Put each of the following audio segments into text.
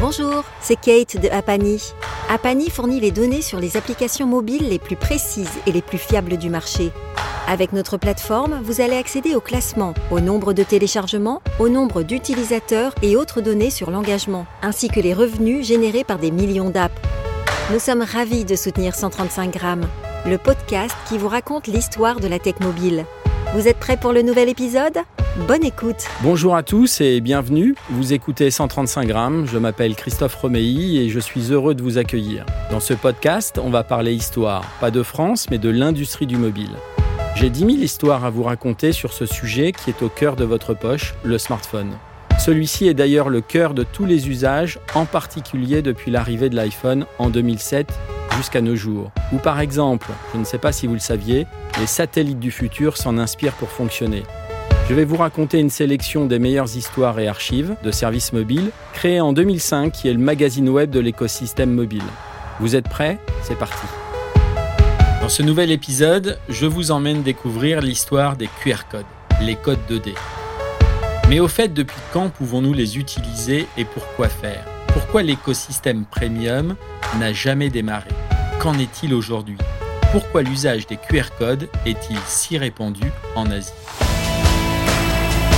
Bonjour, c'est Kate de Apani. Apani fournit les données sur les applications mobiles les plus précises et les plus fiables du marché. Avec notre plateforme, vous allez accéder au classement, au nombre de téléchargements, au nombre d'utilisateurs et autres données sur l'engagement, ainsi que les revenus générés par des millions d'apps. Nous sommes ravis de soutenir 135 grammes, le podcast qui vous raconte l'histoire de la tech mobile. Vous êtes prêts pour le nouvel épisode? Bonne écoute Bonjour à tous et bienvenue. Vous écoutez 135 grammes. Je m'appelle Christophe Romeilly et je suis heureux de vous accueillir. Dans ce podcast, on va parler histoire, pas de France, mais de l'industrie du mobile. J'ai 10 000 histoires à vous raconter sur ce sujet qui est au cœur de votre poche, le smartphone. Celui-ci est d'ailleurs le cœur de tous les usages, en particulier depuis l'arrivée de l'iPhone en 2007 jusqu'à nos jours. Ou par exemple, je ne sais pas si vous le saviez, les satellites du futur s'en inspirent pour fonctionner. Je vais vous raconter une sélection des meilleures histoires et archives de services mobiles créés en 2005 qui est le magazine web de l'écosystème mobile. Vous êtes prêts? C'est parti. Dans ce nouvel épisode, je vous emmène découvrir l'histoire des QR codes, les codes 2D. Mais au fait, depuis quand pouvons-nous les utiliser et pour quoi faire? Pourquoi l'écosystème premium n'a jamais démarré? Qu'en est-il aujourd'hui? Pourquoi l'usage des QR codes est-il si répandu en Asie?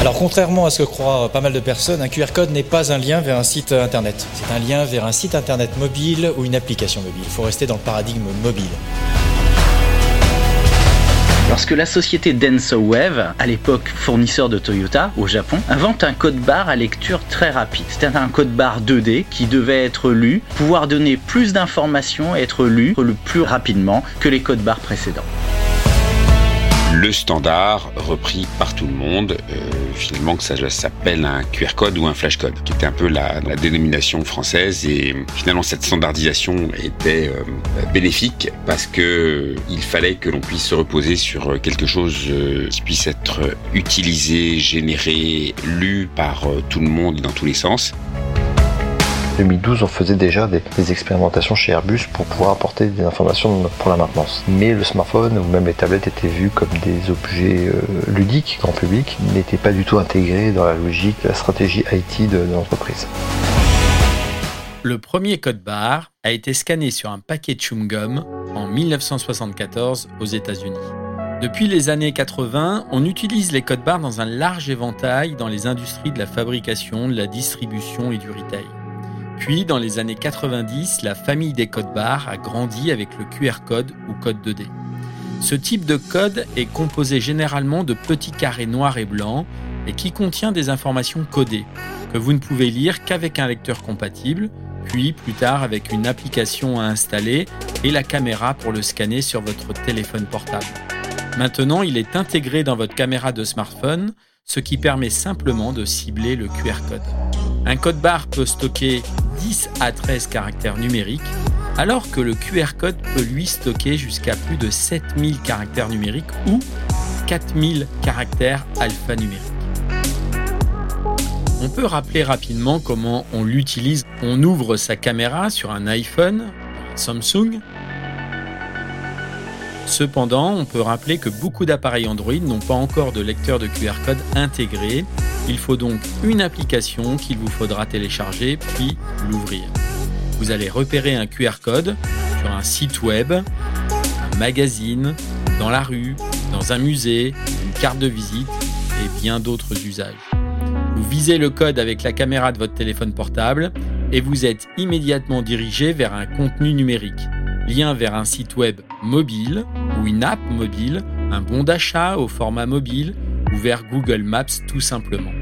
Alors contrairement à ce que croient pas mal de personnes, un QR code n'est pas un lien vers un site internet. C'est un lien vers un site internet mobile ou une application mobile. Il faut rester dans le paradigme mobile. Lorsque la société DensoWave, à l'époque fournisseur de Toyota au Japon, invente un code barre à lecture très rapide. C'était un code barre 2D qui devait être lu, pouvoir donner plus d'informations et être lu le plus rapidement que les codes barres précédents le standard repris par tout le monde, euh, finalement que ça s'appelle un QR code ou un flash code, qui était un peu la, dénomination française. Et finalement, cette standardisation était euh, bénéfique parce que il fallait que l'on puisse se reposer sur quelque chose euh, qui puisse être utilisé, généré, lu par tout le monde dans tous les sens. 2012, on faisait déjà des, expérimentations chez Airbus pour pouvoir apporter des informations pour la maintenance. Mais le smartphone ou même les tablettes étaient vus comme des objets euh, ludiques, grand public, n'étaient pas du tout intégrés dans la logique, la stratégie IT de, l'entreprise. Le premier code barre a été scanné sur un paquet de chewing-gum en 1974 aux États-Unis. Depuis les années 80, on utilise les codes barres dans un large éventail dans les industries de la fabrication, de la distribution et du retail. Puis, dans les années 90, la famille des codes barres a grandi avec le QR code ou code 2D. Ce type de code est composé généralement de petits carrés noirs et blancs et qui contient des informations codées que vous ne pouvez lire qu'avec un lecteur compatible, puis plus tard avec une application à installer et la caméra pour le scanner sur votre téléphone portable. Maintenant, il est intégré dans votre caméra de smartphone, ce qui permet simplement de cibler le QR code. Un code barre peut stocker 10 à 13 caractères numériques, alors que le QR code peut lui stocker jusqu'à plus de 7000 caractères numériques ou 4000 caractères alphanumériques. On peut rappeler rapidement comment on l'utilise. On ouvre sa caméra sur un iPhone, un Samsung. Cependant, on peut rappeler que beaucoup d'appareils Android n'ont pas encore de lecteur de QR code intégré il faut donc une application qu'il vous faudra télécharger puis l'ouvrir. Vous allez repérer un QR code sur un site web, un magazine, dans la rue, dans un musée, une carte de visite et bien d'autres usages. Vous visez le code avec la caméra de votre téléphone portable et vous êtes immédiatement dirigé vers un contenu numérique, lien vers un site web mobile ou une app mobile, un bon d'achat au format mobile ou vers Google Maps tout simplement.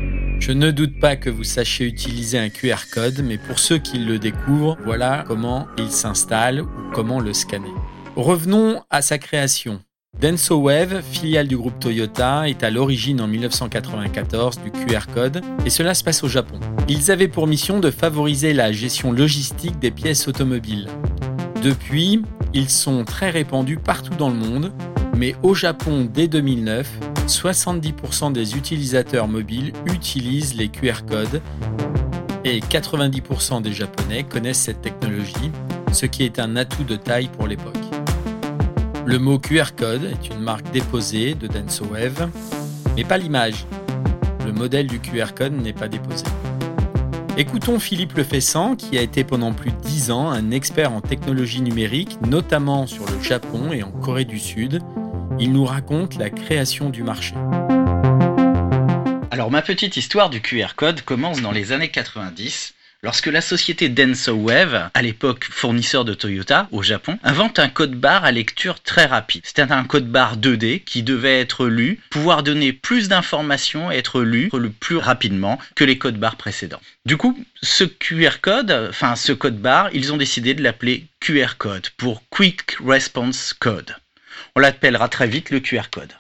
Je ne doute pas que vous sachiez utiliser un QR code, mais pour ceux qui le découvrent, voilà comment il s'installe ou comment le scanner. Revenons à sa création. DensoWave, filiale du groupe Toyota, est à l'origine en 1994 du QR code et cela se passe au Japon. Ils avaient pour mission de favoriser la gestion logistique des pièces automobiles. Depuis, ils sont très répandus partout dans le monde, mais au Japon dès 2009, 70% des utilisateurs mobiles utilisent les QR codes et 90% des Japonais connaissent cette technologie, ce qui est un atout de taille pour l'époque. Le mot QR code est une marque déposée de DensoWave, mais pas l'image. Le modèle du QR code n'est pas déposé. Écoutons Philippe Lefessant, qui a été pendant plus de 10 ans un expert en technologie numérique, notamment sur le Japon et en Corée du Sud. Il nous raconte la création du marché. Alors ma petite histoire du QR code commence dans les années 90 lorsque la société Denso Wave, à l'époque fournisseur de Toyota au Japon, invente un code barre à lecture très rapide. C'était un code barre 2D qui devait être lu, pouvoir donner plus d'informations, être lu le plus rapidement que les codes barres précédents. Du coup, ce QR code, enfin ce code barre, ils ont décidé de l'appeler QR code pour Quick Response Code. On l'appellera très vite le QR code.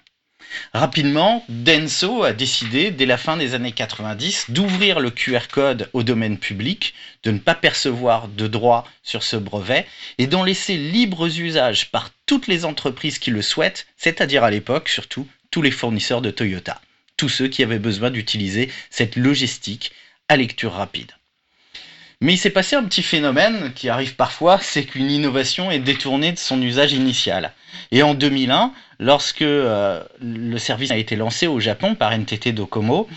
Rapidement, Denso a décidé, dès la fin des années 90, d'ouvrir le QR code au domaine public, de ne pas percevoir de droits sur ce brevet et d'en laisser libres usages par toutes les entreprises qui le souhaitent, c'est-à-dire à, l'époque surtout tous les fournisseurs de Toyota, tous ceux qui avaient besoin d'utiliser cette logistique à lecture rapide. Mais il s'est passé un petit phénomène qui arrive parfois, c'est qu'une innovation est détournée de son usage initial. Et en 2001, lorsque euh, le service a été lancé au Japon par NTT Docomo,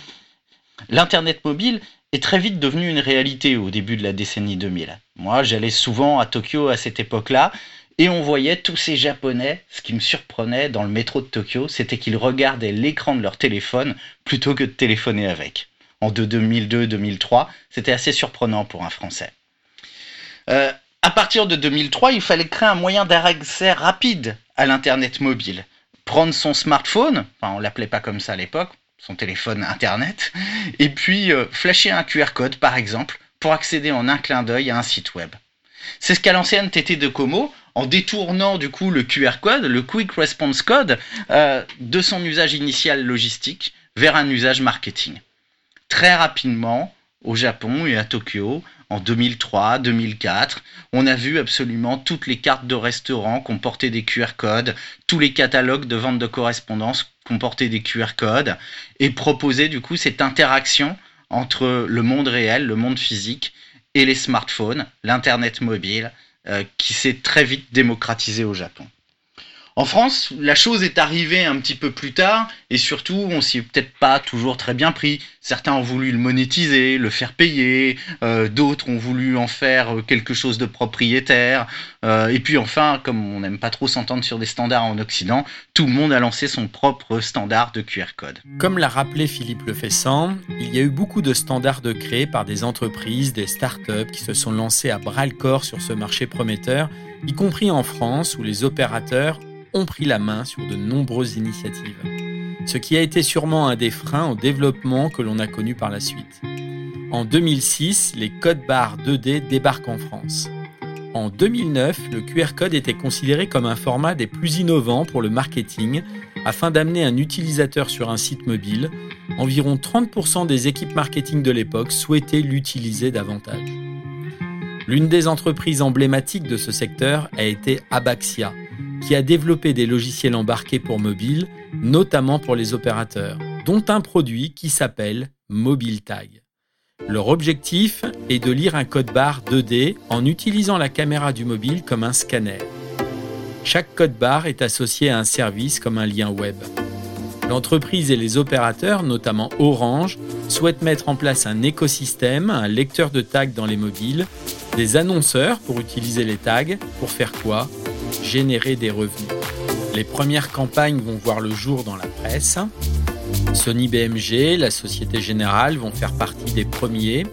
l'Internet mobile est très vite devenu une réalité au début de la décennie 2000. Moi, j'allais souvent à Tokyo à cette époque-là, et on voyait tous ces Japonais, ce qui me surprenait dans le métro de Tokyo, c'était qu'ils regardaient l'écran de leur téléphone plutôt que de téléphoner avec. En 2002-2003, c'était assez surprenant pour un Français. Euh, à partir de 2003, il fallait créer un moyen d'accès rapide à l'Internet mobile. Prendre son smartphone, enfin on l'appelait pas comme ça à l'époque, son téléphone Internet, et puis euh, flasher un QR code par exemple pour accéder en un clin d'œil à un site web. C'est ce qu'a lancé NTT de Como en détournant du coup le QR code, le Quick Response Code, euh, de son usage initial logistique vers un usage marketing. Très rapidement, au Japon et à Tokyo, en 2003, 2004. On a vu absolument toutes les cartes de restaurants comportaient des QR codes, tous les catalogues de vente de correspondance comportaient des QR codes et proposaient du coup cette interaction entre le monde réel, le monde physique et les smartphones, l'Internet mobile, euh, qui s'est très vite démocratisé au Japon. En France, la chose est arrivée un petit peu plus tard et surtout, on s'y est peut-être pas toujours très bien pris. Certains ont voulu le monétiser, le faire payer, euh, d'autres ont voulu en faire euh, quelque chose de propriétaire. Euh, et puis enfin, comme on n'aime pas trop s'entendre sur des standards en Occident, tout le monde a lancé son propre standard de QR code. Comme l'a rappelé Philippe Lefessant, il y a eu beaucoup de standards de créés par des entreprises, des startups qui se sont lancés à bras le corps sur ce marché prometteur, y compris en France où les opérateurs ont pris la main sur de nombreuses initiatives, ce qui a été sûrement un des freins au développement que l'on a connu par la suite. En 2006, les codes barres 2D débarquent en France. En 2009, le QR code était considéré comme un format des plus innovants pour le marketing afin d'amener un utilisateur sur un site mobile. Environ 30% des équipes marketing de l'époque souhaitaient l'utiliser davantage. L'une des entreprises emblématiques de ce secteur a été Abaxia, qui a développé des logiciels embarqués pour mobile, notamment pour les opérateurs, dont un produit qui s'appelle MobileTag. Leur objectif est de lire un code barre 2D en utilisant la caméra du mobile comme un scanner. Chaque code barre est associé à un service comme un lien web. L'entreprise et les opérateurs, notamment Orange, souhaitent mettre en place un écosystème, un lecteur de tags dans les mobiles, des annonceurs pour utiliser les tags, pour faire quoi? Générer des revenus. Les premières campagnes vont voir le jour dans la presse. Sony BMG, la Société Générale vont faire partie des premiers.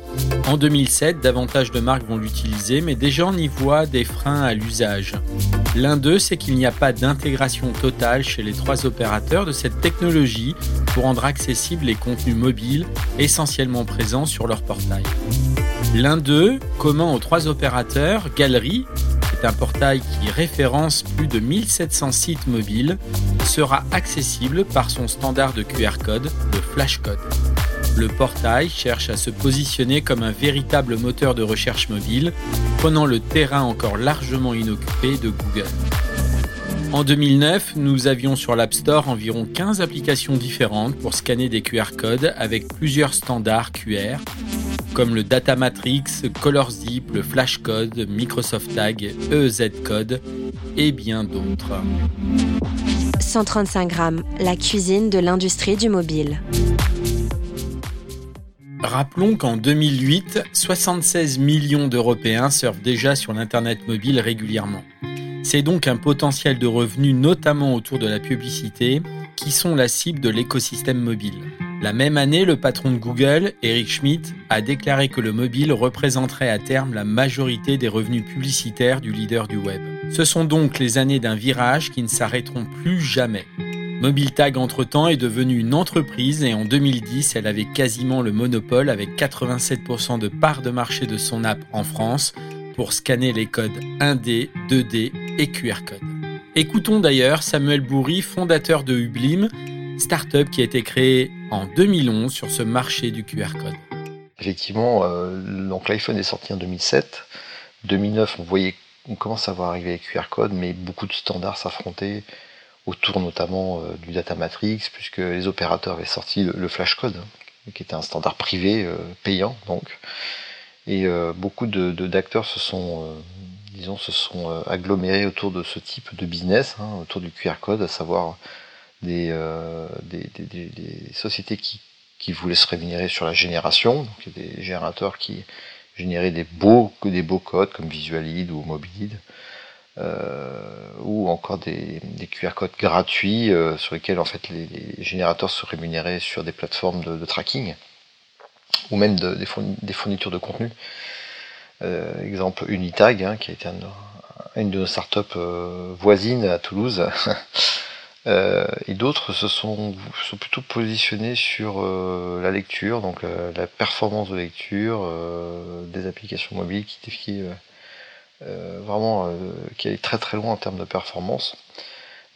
En 2007, davantage de marques vont l'utiliser, mais déjà on y voit des freins à l'usage. L'un d'eux, c'est qu'il n'y a pas d'intégration totale chez les trois opérateurs de cette technologie pour rendre accessibles les contenus mobiles essentiellement présents sur leur portail. L'un d'eux, commun aux trois opérateurs, Galerie, un portail qui référence plus de 1700 sites mobiles, sera accessible par son standard de QR code, le Flashcode. Le portail cherche à se positionner comme un véritable moteur de recherche mobile, prenant le terrain encore largement inoccupé de Google. En 2009, nous avions sur l'App Store environ 15 applications différentes pour scanner des QR codes avec plusieurs standards QR, comme le Data Matrix, ColorZip, le Flashcode, Microsoft Tag, EZ Code et bien d'autres. 135 grammes, la cuisine de l'industrie du mobile. Rappelons qu'en 2008, 76 millions d'Européens surfent déjà sur l'Internet mobile régulièrement. C'est donc un potentiel de revenus, notamment autour de la publicité, qui sont la cible de l'écosystème mobile. La même année, le patron de Google, Eric Schmidt, a déclaré que le mobile représenterait à terme la majorité des revenus publicitaires du leader du web. Ce sont donc les années d'un virage qui ne s'arrêteront plus jamais. MobileTag entre-temps est devenue une entreprise et en 2010, elle avait quasiment le monopole avec 87% de part de marché de son app en France pour scanner les codes 1D, 2D et QR code. Écoutons d'ailleurs Samuel Bourri, fondateur de Ublim, startup qui a été créée en 2011 sur ce marché du QR code. Effectivement, euh, l'iPhone est sorti en 2007. 2009, on voyait, on commence à voir arriver les QR codes, mais beaucoup de standards s'affrontaient autour notamment euh, du data matrix, puisque les opérateurs avaient sorti le, flash code, hein, qui était un standard privé euh, payant donc. Et beaucoup de, d'acteurs se sont disons, se sont agglomérés autour de ce type de business, hein, autour du QR code, à savoir euh, des, des, sociétés qui, qui, voulaient se rémunérer sur la génération, donc des générateurs qui généraient des beaux, des beaux codes comme Visualid ou Mobilid, euh, ou encore des, QR codes gratuits euh, sur lesquels en fait les, générateurs se rémunéraient sur des plateformes de, tracking ou même des, fournitures de contenu. exemple Unitag, hein, qui a été une de nos startups voisines à Toulouse, Euh, et d'autres se sont, sont, plutôt positionnés sur euh, la lecture, donc euh, la performance de lecture des applications mobiles qui défient vraiment qui allait très très loin en termes de performance.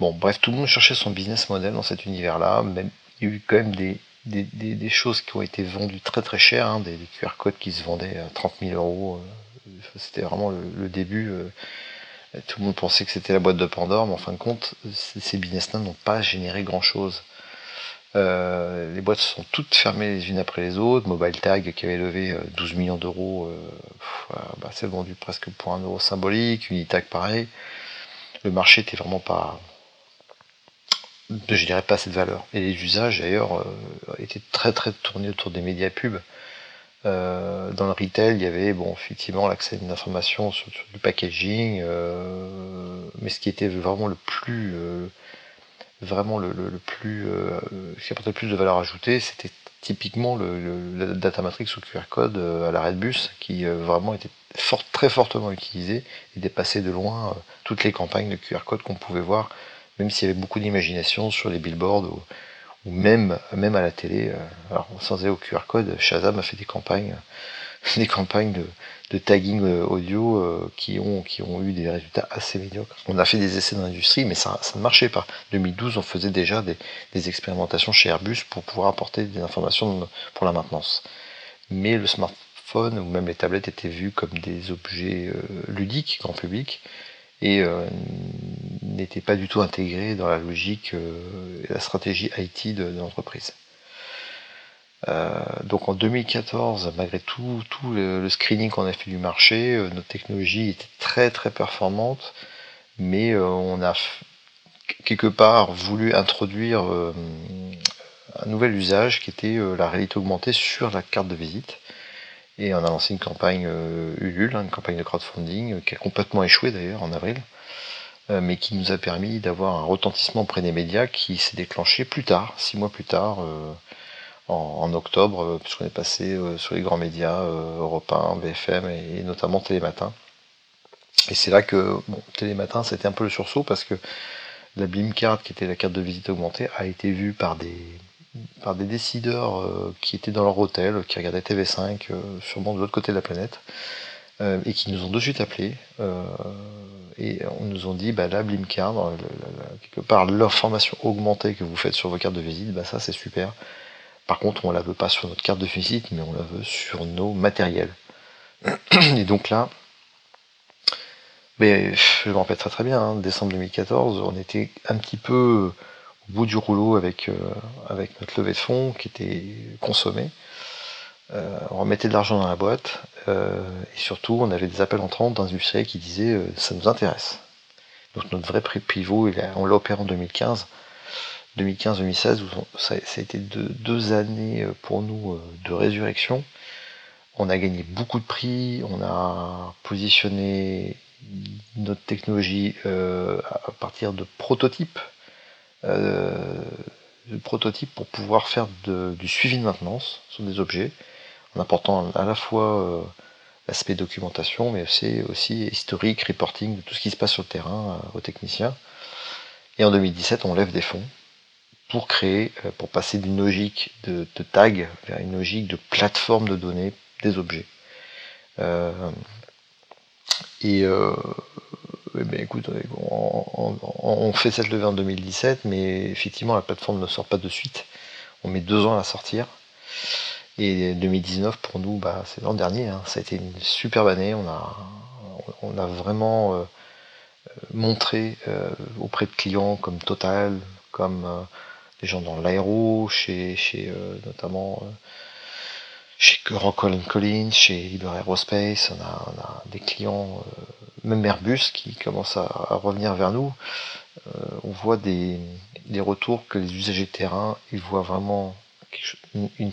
Bon, bref, tout le monde cherchait son business model dans cet univers-là, mais il y a eu quand même des, des, choses qui ont été vendues très très cher, hein, des, QR codes qui se vendaient à 30 000 euros. C'était vraiment le, début tout le monde pensait que c'était la boîte de Pandore, mais en fin de compte, ces business-là n'ont pas généré grand-chose. Euh, les boîtes sont toutes fermées les unes après les autres. Mobile Tag qui avait levé 12 euh, millions d'euros, euh, bah, c'est vendu presque pour un euro symbolique. Unitag pareil. Le marché était vraiment pas, je dirais pas cette valeur. Et les usages d'ailleurs étaient très très tournés autour des médias pubs. Euh, dans le retail, il y avait bon, effectivement l'accès à une information sur, du packaging, euh, mais ce qui était vraiment le plus, euh, vraiment le, plus, ce qui apportait le plus de valeur ajoutée, c'était typiquement le, data matrix ou QR code à la Redbus, qui vraiment était fort, très fortement utilisé et dépassait de loin toutes les campagnes de QR code qu'on pouvait voir, même s'il y avait beaucoup d'imagination sur les billboards. Ou, ou même, même à la télé. Euh, alors, sans aller au QR code, Shazam a fait des campagnes, des campagnes de, tagging euh, audio euh, qui, ont, qui ont eu des résultats assez médiocres. On a fait des essais dans l'industrie, mais ça, ça ne marchait pas. En 2012, on faisait déjà des, des expérimentations chez Airbus pour pouvoir apporter des informations pour la maintenance. Mais le smartphone ou même les tablettes étaient vus comme des objets ludiques, grand public, et euh, n'était pas du tout intégré dans la logique euh, et la stratégie IT de, l'entreprise. Euh, donc en 2014, malgré tout, le, screening qu'on a fait du marché, notre technologie était très très performante, mais on a quelque part voulu introduire un nouvel usage qui était la réalité augmentée sur la carte de visite. Et on a lancé une campagne euh, Ulule, hein, une campagne de crowdfunding, euh, qui a complètement échoué d'ailleurs en avril, euh, mais qui nous a permis d'avoir un retentissement auprès des médias qui s'est déclenché plus tard, six mois plus tard, en, octobre, puisqu'on est passé sur les grands médias européens, BFM et, notamment Télématin. Et c'est là que Télématin, c'était un peu le sursaut parce que la Blimcard, qui était la carte de visite augmentée, a été vue par des, par des décideurs euh, qui étaient dans leur hôtel, qui regardaient TV5, euh, sûrement de l'autre côté de la planète, euh, et qui nous ont de suite appelés. et on nous ont dit, bah là, Blimcard, quelque part, l'information augmentée que vous faites sur vos cartes de visite, bah ça c'est super. Par contre, on la veut pas sur notre carte de visite, mais on la veut sur nos matériels. Et donc là, mais je me rappelle très très bien, hein, décembre 2014, on était un petit peu au bout du rouleau avec, euh, avec notre levée de fonds qui était consommée. Euh, on remettait de l'argent dans la boîte euh, et surtout on avait des appels entrants d'industriels qui disaient ça nous intéresse. Donc notre vrai prix pivot, on l'a opéré en 2015. 2015-2016, ça, a été deux, années pour nous de résurrection. On a gagné beaucoup de prix, on a positionné notre technologie à partir de prototypes pour pouvoir faire du suivi de maintenance sur des objets, en apportant à la fois l'aspect documentation, mais aussi, aussi historique, reporting de tout ce qui se passe sur le terrain aux techniciens. Et en 2017, on lève des fonds pour créer, euh, pour passer d'une logique de, tag vers une logique de plateforme de données des objets. Euh, et euh, eh ben, écoute, on, fait cette levée en 2017, mais effectivement la plateforme ne sort pas de suite. On met deux ans à la sortir. Et 2019 pour nous, bah, c'est l'an dernier. Hein. Ça a été une superbe année. On a, on a vraiment montré auprès de clients comme Total, comme des gens dans l'aéro, chez, euh, notamment euh, chez Rockwell Collins, chez Libre Aerospace, on a, des clients, euh, même Airbus qui commencent à, revenir vers nous. on voit des, retours que les usagers de terrain, ils voient vraiment une,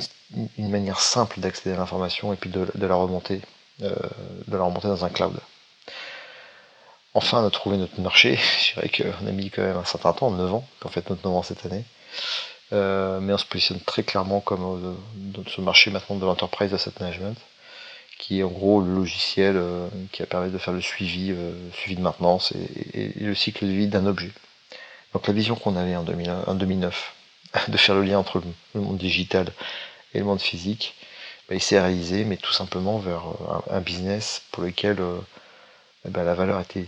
manière simple d'accéder à l'information et puis de, la remonter, de la remonter dans un cloud. Enfin, on a trouvé notre marché. Je dirais qu'on a mis quand même un certain temps, 9 ans, en fait notre 9 ans cette année. Euh, mais on se positionne très clairement comme euh, dans ce marché maintenant de l'enterprise asset management, qui est en gros le logiciel euh, qui a permis de faire le suivi de maintenance et, le cycle de vie d'un objet. Donc la vision qu'on avait en, 2009 de faire le lien entre le monde digital et le monde physique, bah, il s'est réalisé, mais tout simplement vers un, business pour lequel eh ben, la valeur était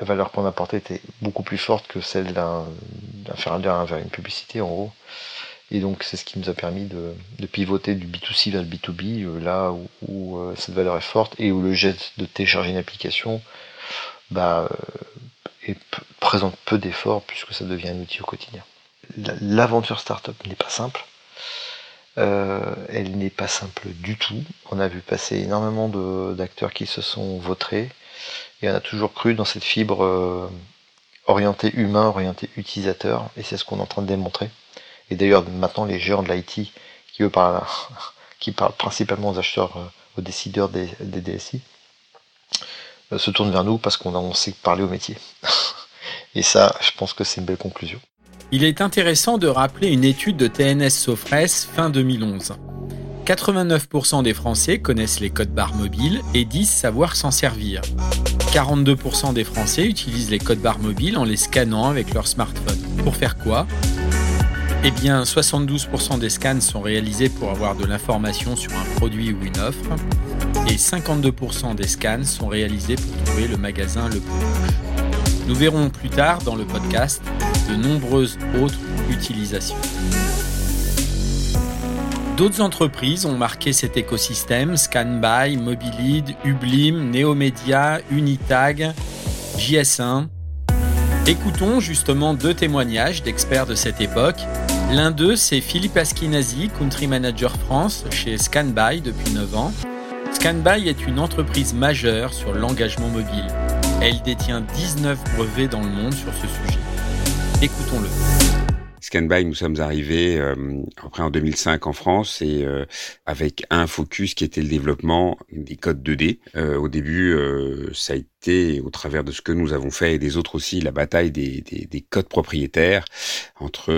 la valeur qu'on apportait était beaucoup plus forte que celle d'un faire un lien vers une publicité en gros. Et donc c'est ce qui nous a permis de, pivoter du B2C vers le B2B, euh, là où, euh, cette valeur est forte et où le geste de télécharger une application bah, euh, présente peu d'efforts puisque ça devient un outil au quotidien. L'aventure startup n'est pas simple. Elle n'est pas simple du tout. On a vu passer énormément d'acteurs qui se sont vautrés et on a toujours cru dans cette fibre euh, orientée humain, orientée utilisateur, et c'est ce qu'on est en train de démontrer. Et d'ailleurs, maintenant, les géants de l'IT, qui eux parlent, qui parlent principalement aux acheteurs, euh, aux décideurs des, DSI, euh, se tournent vers nous parce qu'on sait parler au métier. et ça, je pense que c'est une belle conclusion. Il est intéressant de rappeler une étude de TNS Sofres fin 2011. 89% des Français connaissent les codes barres mobiles et disent savoir s'en servir. 42% des Français utilisent les codes barres mobiles en les scannant avec leur smartphone. Pour faire quoi? Eh bien, 72% des scans sont réalisés pour avoir de l'information sur un produit ou une offre, et 52% des scans sont réalisés pour trouver le magasin le plus proche. Nous verrons plus tard dans le podcast de nombreuses autres utilisations. D'autres entreprises ont marqué cet écosystème, Scanby, Mobilid, Ublim, Neomedia, Unitag, JS1. Écoutons justement deux témoignages d'experts de cette époque. L'un d'eux, c'est Philippe Askinasi, Country Manager France chez Scanby depuis 9 ans. Scanby est une entreprise majeure sur l'engagement mobile. Elle détient 19 brevets dans le monde sur ce sujet. Écoutons-le. Scanby, nous sommes arrivés euh, après en 2005 en France et euh, avec un focus qui était le développement des codes 2D. Euh, au début, ça a été, au travers de ce que nous avons fait et des autres aussi, la bataille des, des, des codes propriétaires entre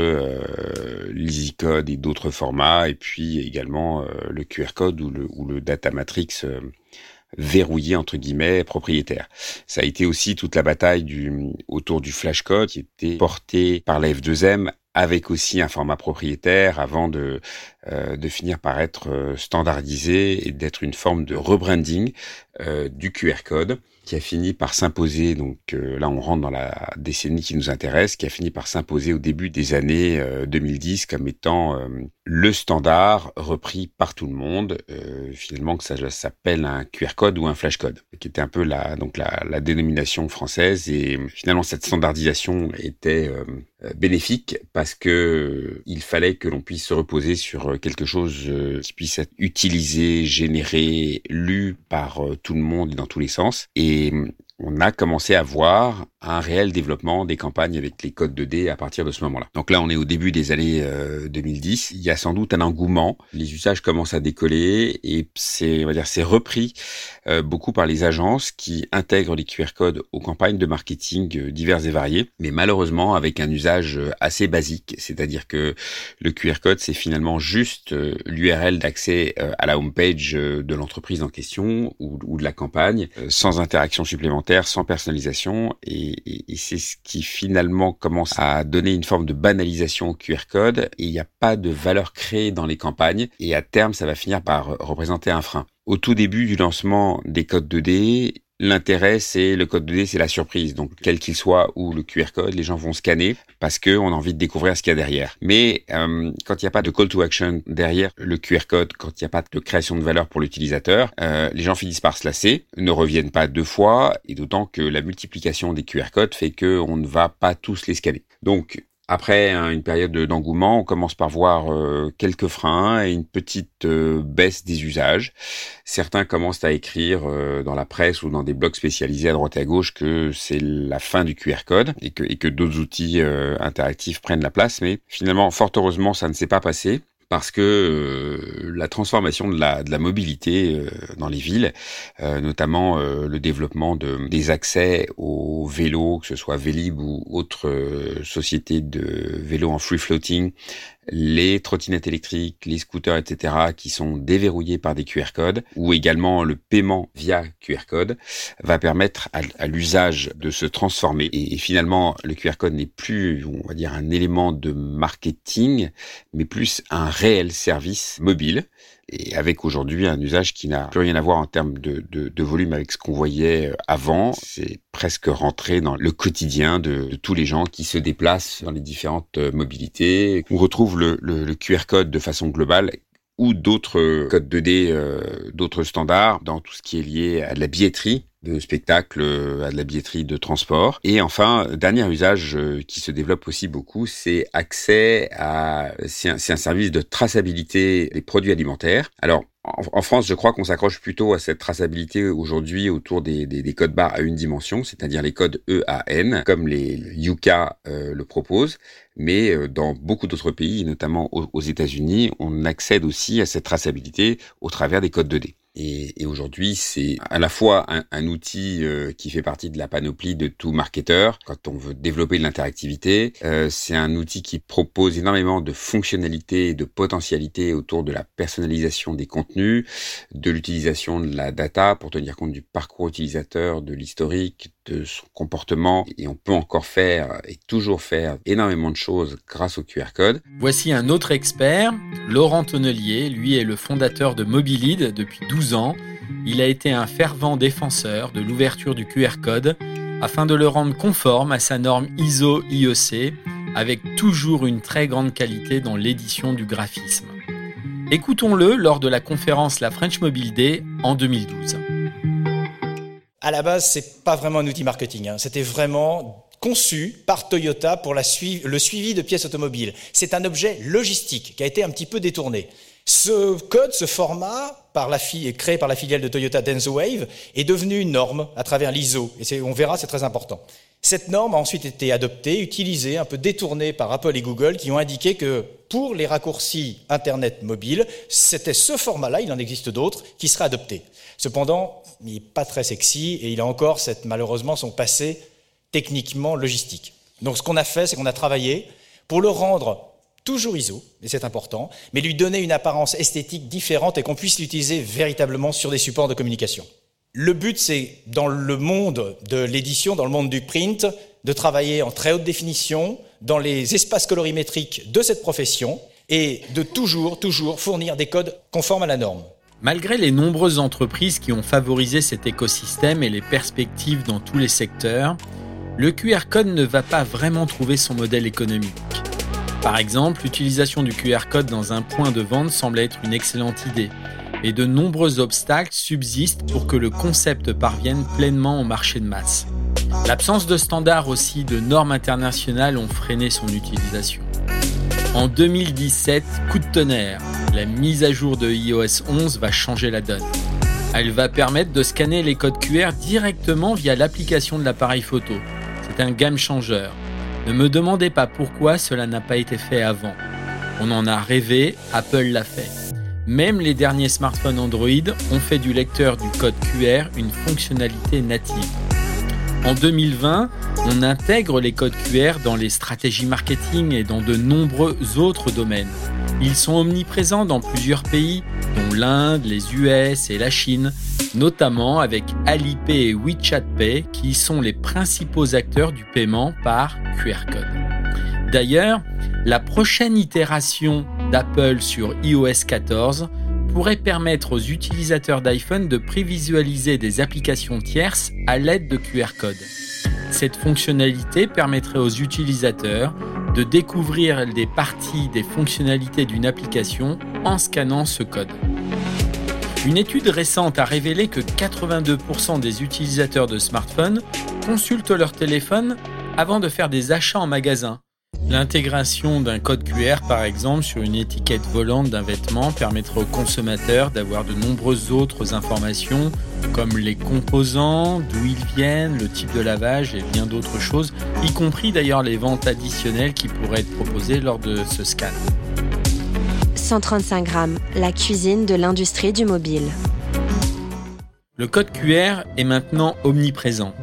l'EasyCode et d'autres formats, et puis également le QR code ou le, ou le data matrix verrouillé entre guillemets propriétaire. Ça a été aussi toute la bataille du autour du flashcode qui était porté par la F2M avec aussi un format propriétaire avant de, euh, de finir par être euh, standardisé et d'être une forme de rebranding euh, du QR code qui a fini par s'imposer, donc euh, là on rentre dans la décennie qui nous intéresse, qui a fini par s'imposer au début des années 2010 euh, comme étant euh, le standard repris par tout le monde, finalement que ça s'appelle un QR code ou un flash code, qui était un peu la, donc la, la dénomination française et finalement cette standardisation était bénéfique parce que il fallait que l'on puisse se reposer sur quelque chose qui puisse être utilisé, généré, lu par tout le monde et dans tous les sens. Et on a commencé à voir un réel développement des campagnes avec les codes 2D à partir de ce moment-là. Donc là, on est au début des années 2010. Euh, Il y a sans doute un engouement. Les usages commencent à décoller et c'est, on va dire, c'est repris euh, beaucoup par les agences qui intègrent les QR codes aux campagnes de marketing euh, diverses et variées, mais malheureusement avec un usage assez basique. C'est-à-dire que le QR code, c'est finalement juste l'URL d'accès à la homepage de l'entreprise en question ou, ou de la campagne, sans interaction supplémentaire, sans personnalisation et et, c'est ce qui finalement commence à donner une forme de banalisation au QR code et il n'y a pas de valeur créée dans les campagnes et à terme ça va finir par représenter un frein. Au tout début du lancement des codes 2D, L'intérêt, c'est le code 2D, c'est la surprise. Donc, quel qu'il soit ou le QR code, les gens vont scanner parce qu'on a envie de découvrir ce qu'il y a derrière. Mais euh, quand il n'y a pas de call to action derrière le QR code, quand il n'y a pas de création de valeur pour l'utilisateur, euh, les gens finissent par se lasser, ne reviennent pas deux fois, et d'autant que la multiplication des QR codes fait qu'on ne va pas tous les scanner. Donc, après hein, une période d'engouement, on commence par voir euh, quelques freins et une petite euh, baisse des usages. Certains commencent à écrire euh, dans la presse ou dans des blogs spécialisés à droite et à gauche que c'est la fin du QR code et que, et que d'autres outils interactifs prennent la place. Mais finalement, fort heureusement, ça ne s'est pas passé parce que euh, la transformation de la, de la mobilité euh, dans les villes, euh, notamment le développement de, des accès aux vélos, que ce soit Vélib ou autre société de vélos en free floating, les trottinettes électriques, les scooters, etc., qui sont déverrouillés par des QR codes, ou également le paiement via QR code, va permettre à, l'usage de se transformer. Et, finalement, le QR code n'est plus, on va dire, un élément de marketing, mais plus un réel service mobile et avec aujourd'hui un usage qui n'a plus rien à voir en termes de, de, de volume avec ce qu'on voyait euh, avant. C'est presque rentré dans le quotidien de, de, tous les gens qui se déplacent dans les différentes euh, mobilités. On retrouve le, le, QR code de façon globale ou d'autres codes 2D, euh, d'autres standards dans tout ce qui est lié à la billetterie de spectacle, à de la billetterie de transport. Et enfin, dernier usage euh, qui se développe aussi beaucoup, c'est accès à, c'est un, un, service de traçabilité des produits alimentaires. Alors, en, France, je crois qu'on s'accroche plutôt à cette traçabilité aujourd'hui autour des, des, des, codes barres à une dimension, c'est-à-dire les codes EAN, comme les Yuka euh, le proposent. Mais euh, dans beaucoup d'autres pays, notamment aux États-Unis, on accède aussi à cette traçabilité au travers des codes 2D. Et, et aujourd'hui, c'est à la fois un, un outil euh, qui fait partie de la panoplie de tout marketeur quand on veut développer de l'interactivité. Euh, c'est un outil qui propose énormément de fonctionnalités et de potentialités autour de la personnalisation des contenus, de l'utilisation de la data pour tenir compte du parcours utilisateur, de l'historique, de son comportement. Et on peut encore faire et toujours faire énormément de choses grâce au QR code. Voici un autre expert, Laurent Tonnelier. Lui est le fondateur de Mobilid depuis 12 ans, il a été un fervent défenseur de l'ouverture du QR code afin de le rendre conforme à sa norme ISO IEC avec toujours une très grande qualité dans l'édition du graphisme. Écoutons-le lors de la conférence La French Mobile Day en 2012. À la base, c'est pas vraiment un outil marketing. Hein. C'était vraiment conçu par Toyota pour le suivi de pièces automobiles. C'est un objet logistique qui a été un petit peu détourné. Ce code, ce format, par la créé par la filiale de Toyota DensoWave, est devenu une norme à travers l'ISO. Et on verra, c'est très important. Cette norme a ensuite été adoptée, utilisée, un peu détournée par Apple et Google, qui ont indiqué que pour les raccourcis Internet mobile, c'était ce format-là, il en existe d'autres, qui serait adopté. Cependant, il n'est pas très sexy et il a encore cette, malheureusement son passé techniquement logistique. Donc ce qu'on a fait, c'est qu'on a travaillé pour le rendre toujours ISO, et c'est important, mais lui donner une apparence esthétique différente et qu'on puisse l'utiliser véritablement sur des supports de communication. Le but, c'est, dans le monde de l'édition, dans le monde du print, de travailler en très haute définition, dans les espaces colorimétriques de cette profession, et de toujours, toujours fournir des codes conformes à la norme. Malgré les nombreuses entreprises qui ont favorisé cet écosystème et les perspectives dans tous les secteurs, le QR code ne va pas vraiment trouver son modèle économique. Par exemple, l'utilisation du QR code dans un point de vente semble être une excellente idée, et de nombreux obstacles subsistent pour que le concept parvienne pleinement au marché de masse. L'absence de standards aussi de normes internationales ont freiné son utilisation. En 2017, coup de tonnerre, la mise à jour de iOS 11 va changer la donne. Elle va permettre de scanner les codes QR directement via l'application de l'appareil photo. C'est un game changer. Ne me demandez pas pourquoi cela n'a pas été fait avant. On en a rêvé, Apple l'a fait. Même les derniers smartphones Android ont fait du lecteur du code QR une fonctionnalité native. En 2020, on intègre les codes QR dans les stratégies marketing et dans de nombreux autres domaines. Ils sont omniprésents dans plusieurs pays, dont l'Inde, les US et la Chine, notamment avec Alipay et WeChat Pay qui sont les principaux acteurs du paiement par QR code. D'ailleurs, la prochaine itération d'Apple sur iOS 14 pourrait permettre aux utilisateurs d'iPhone de prévisualiser des applications tierces à l'aide de QR code. Cette fonctionnalité permettrait aux utilisateurs de découvrir des parties des fonctionnalités d'une application en scannant ce code. Une étude récente a révélé que 82% des utilisateurs de smartphones consultent leur téléphone avant de faire des achats en magasin. L'intégration d'un code QR, par exemple, sur une étiquette volante d'un vêtement permettrait aux consommateurs d'avoir de nombreuses autres informations, comme les composants, d'où ils viennent, le type de lavage et bien d'autres choses, y compris d'ailleurs les ventes additionnelles qui pourraient être proposées lors de ce scan. 135 grammes, la cuisine de l'industrie du mobile. Le code QR est maintenant omniprésent,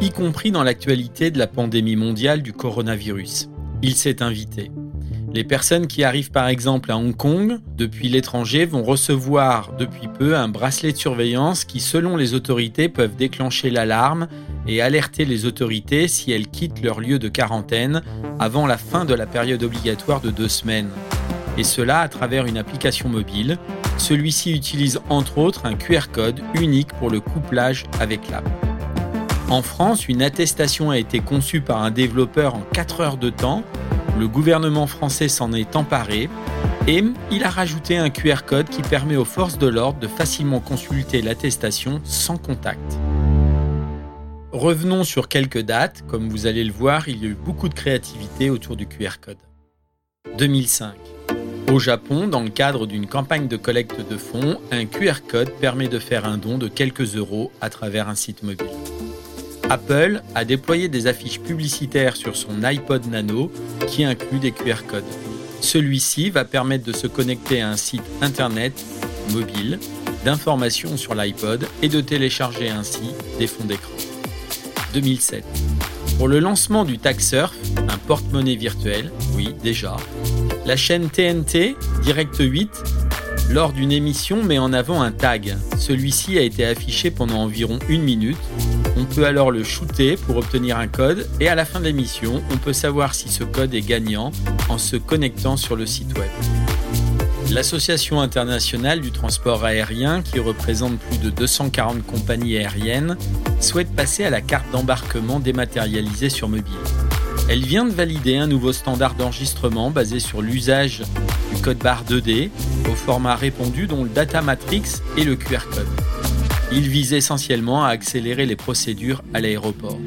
y compris dans l'actualité de la pandémie mondiale du coronavirus il s'est invité. Les personnes qui arrivent par exemple à Hong Kong depuis l'étranger vont recevoir depuis peu un bracelet de surveillance qui selon les autorités peuvent déclencher l'alarme et alerter les autorités si elles quittent leur lieu de quarantaine avant la fin de la période obligatoire de deux semaines. Et cela à travers une application mobile. Celui-ci utilise entre autres un QR code unique pour le couplage avec l'app. En France, une attestation a été conçue par un développeur en 4 heures de temps. Le gouvernement français s'en est emparé et il a rajouté un QR code qui permet aux forces de l'ordre de facilement consulter l'attestation sans contact. Revenons sur quelques dates. Comme vous allez le voir, il y a eu beaucoup de créativité autour du QR code. 2005. Au Japon, dans le cadre d'une campagne de collecte de fonds, un QR code permet de faire un don de quelques euros à travers un site mobile. Apple a déployé des affiches publicitaires sur son iPod Nano qui inclut des QR codes. Celui-ci va permettre de se connecter à un site internet mobile d'informations sur l'iPod et de télécharger ainsi des fonds d'écran. 2007. Pour le lancement du TagSurf, un porte-monnaie virtuel, oui déjà, la chaîne TNT Direct 8 lors d'une émission met en avant un tag. Celui-ci a été affiché pendant environ une minute. On peut alors le shooter pour obtenir un code et à la fin de l'émission, on peut savoir si ce code est gagnant en se connectant sur le site web. L'Association internationale du transport aérien, qui représente plus de 240 compagnies aériennes, souhaite passer à la carte d'embarquement dématérialisée sur mobile. Elle vient de valider un nouveau standard d'enregistrement basé sur l'usage du code barre 2D au format répondu dont le data matrix et le QR code. Il vise essentiellement à accélérer les procédures à l'aéroport.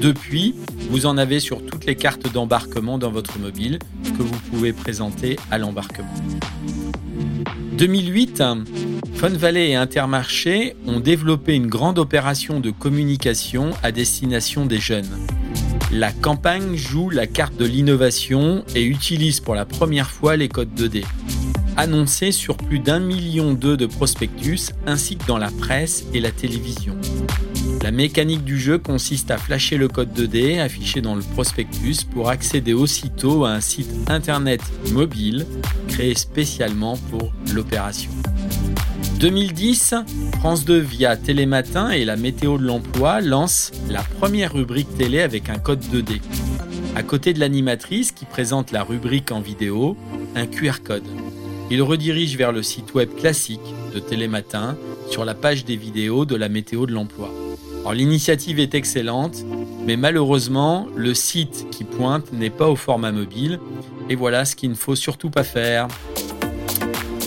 Depuis, vous en avez sur toutes les cartes d'embarquement dans votre mobile que vous pouvez présenter à l'embarquement. 2008, Fun Valley et Intermarché ont développé une grande opération de communication à destination des jeunes. La campagne joue la carte de l'innovation et utilise pour la première fois les codes 2D. Annoncés sur plus d'un million d'œufs de prospectus ainsi que dans la presse et la télévision. La mécanique du jeu consiste à flasher le code 2D affiché dans le prospectus pour accéder aussitôt à un site internet mobile créé spécialement pour l'opération. 2010, France 2 via Télématin et la météo de l'emploi lance la première rubrique télé avec un code 2D. À côté de l'animatrice qui présente la rubrique en vidéo, un QR code. Il redirige vers le site web classique de Télématin sur la page des vidéos de la météo de l'emploi. l'initiative est excellente, mais malheureusement, le site qui pointe n'est pas au format mobile, et voilà ce qu'il ne faut surtout pas faire.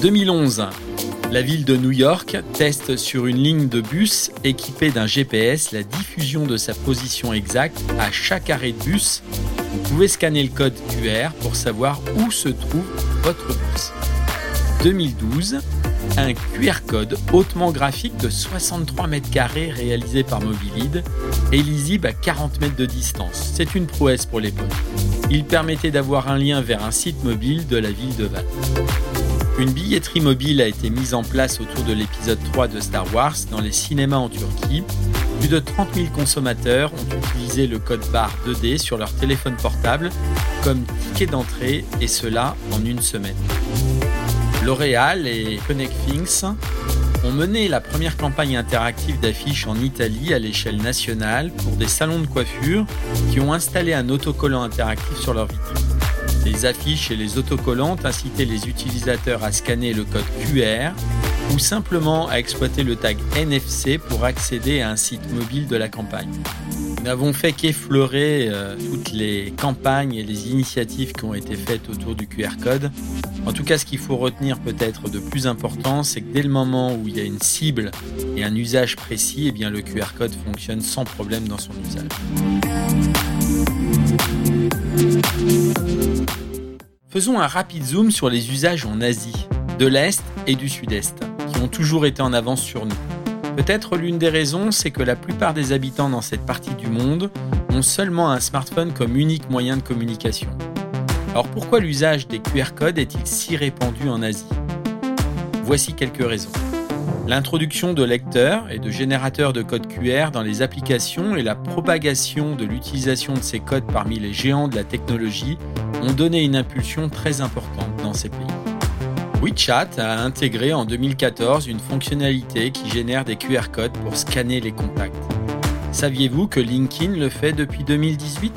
2011, la ville de New York teste sur une ligne de bus équipée d'un GPS la diffusion de sa position exacte à chaque arrêt de bus. Vous pouvez scanner le code QR pour savoir où se trouve votre bus. 2012, un QR code hautement graphique de 63 mètres carrés réalisé par Mobilid et lisible à 40 mètres de distance. C'est une prouesse pour l'époque. Il permettait d'avoir un lien vers un site mobile de la ville de Vannes. Une billetterie mobile a été mise en place autour de l'épisode 3 de Star Wars dans les cinémas en Turquie. Plus de 30 000 consommateurs ont utilisé le code barre 2D sur leur téléphone portable comme ticket d'entrée et cela en une semaine. L'Oréal et Connectthings ont mené la première campagne interactive d'affiches en Italie à l'échelle nationale pour des salons de coiffure qui ont installé un autocollant interactif sur leur vitrine. Les affiches et les autocollants incitaient les utilisateurs à scanner le code QR ou simplement à exploiter le tag NFC pour accéder à un site mobile de la campagne. Nous n'avons fait qu'effleurer euh, toutes les campagnes et les initiatives qui ont été faites autour du QR code. En tout cas, ce qu'il faut retenir peut-être de plus important, c'est que dès le moment où il y a une cible et un usage précis, eh bien le QR code fonctionne sans problème dans son usage. Faisons un rapide zoom sur les usages en Asie, de l'Est et du Sud-Est, qui ont toujours été en avance sur nous. Peut-être l'une des raisons, c'est que la plupart des habitants dans cette partie du monde ont seulement un smartphone comme unique moyen de communication. Alors pourquoi l'usage des QR codes est-il si répandu en Asie? Voici quelques raisons. L'introduction de lecteurs et de générateurs de codes QR dans les applications et la propagation de l'utilisation de ces codes parmi les géants de la technologie ont donné une impulsion très importante dans ces pays. WeChat a intégré en 2014 une fonctionnalité qui génère des QR codes pour scanner les contacts. Saviez-vous que LinkedIn le fait depuis 2018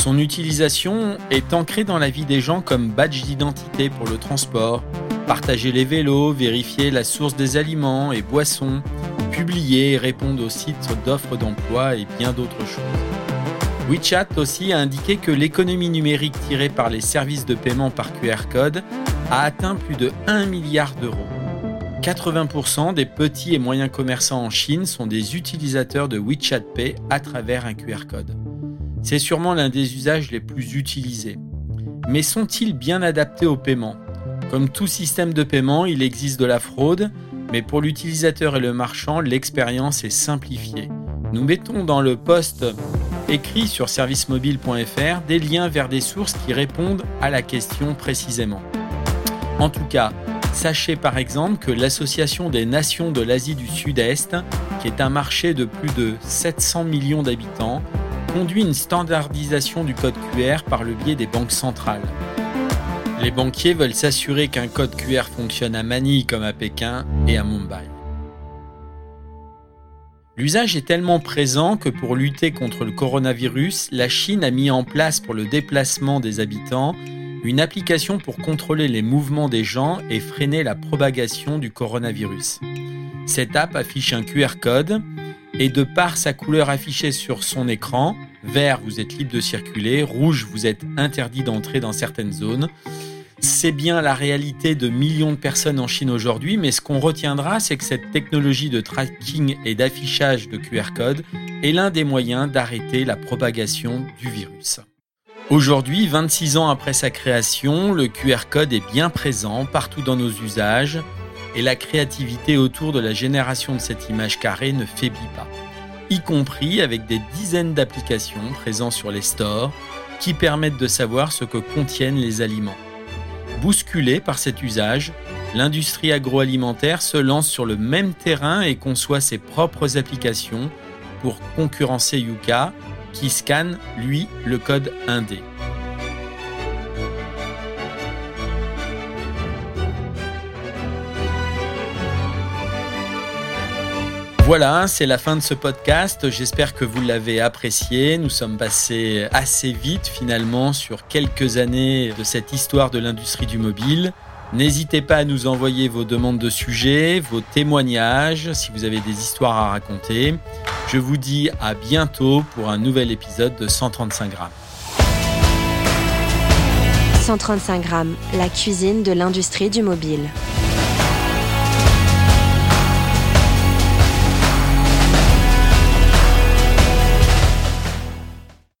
Son utilisation est ancrée dans la vie des gens comme badge d'identité pour le transport, partager les vélos, vérifier la source des aliments et boissons, publier et répondre aux sites d'offres d'emploi et bien d'autres choses. WeChat aussi a indiqué que l'économie numérique tirée par les services de paiement par QR code a atteint plus de 1 milliard d'euros. 80% des petits et moyens commerçants en Chine sont des utilisateurs de WeChat Pay à travers un QR code. C'est sûrement l'un des usages les plus utilisés. Mais sont-ils bien adaptés au paiement? Comme tout système de paiement, il existe de la fraude, mais pour l'utilisateur et le marchand, l'expérience est simplifiée. Nous mettons dans le post écrit sur servicemobile.fr des liens vers des sources qui répondent à la question précisément. En tout cas, sachez par exemple que l'Association des nations de l'Asie du Sud-Est, qui est un marché de plus de 700 millions d'habitants, conduit une standardisation du code QR par le biais des banques centrales. Les banquiers veulent s'assurer qu'un code QR fonctionne à Manille comme à Pékin et à Mumbai. L'usage est tellement présent que pour lutter contre le coronavirus, la Chine a mis en place pour le déplacement des habitants une application pour contrôler les mouvements des gens et freiner la propagation du coronavirus. Cette app affiche un QR code et de par sa couleur affichée sur son écran, vert vous êtes libre de circuler, rouge vous êtes interdit d'entrer dans certaines zones, c'est bien la réalité de millions de personnes en Chine aujourd'hui, mais ce qu'on retiendra, c'est que cette technologie de tracking et d'affichage de QR code est l'un des moyens d'arrêter la propagation du virus. Aujourd'hui, 26 ans après sa création, le QR code est bien présent partout dans nos usages et la créativité autour de la génération de cette image carrée ne faiblit pas, y compris avec des dizaines d'applications présentes sur les stores qui permettent de savoir ce que contiennent les aliments. Bousculée par cet usage, l'industrie agroalimentaire se lance sur le même terrain et conçoit ses propres applications pour concurrencer Yuka, qui scanne, lui, le code 1D. Voilà, c'est la fin de ce podcast. J'espère que vous l'avez apprécié. Nous sommes passés assez vite finalement sur quelques années de cette histoire de l'industrie du mobile. N'hésitez pas à nous envoyer vos demandes de sujets, vos témoignages, si vous avez des histoires à raconter. Je vous dis à bientôt pour un nouvel épisode de 135 grammes. 135 grammes, la cuisine de l'industrie du mobile.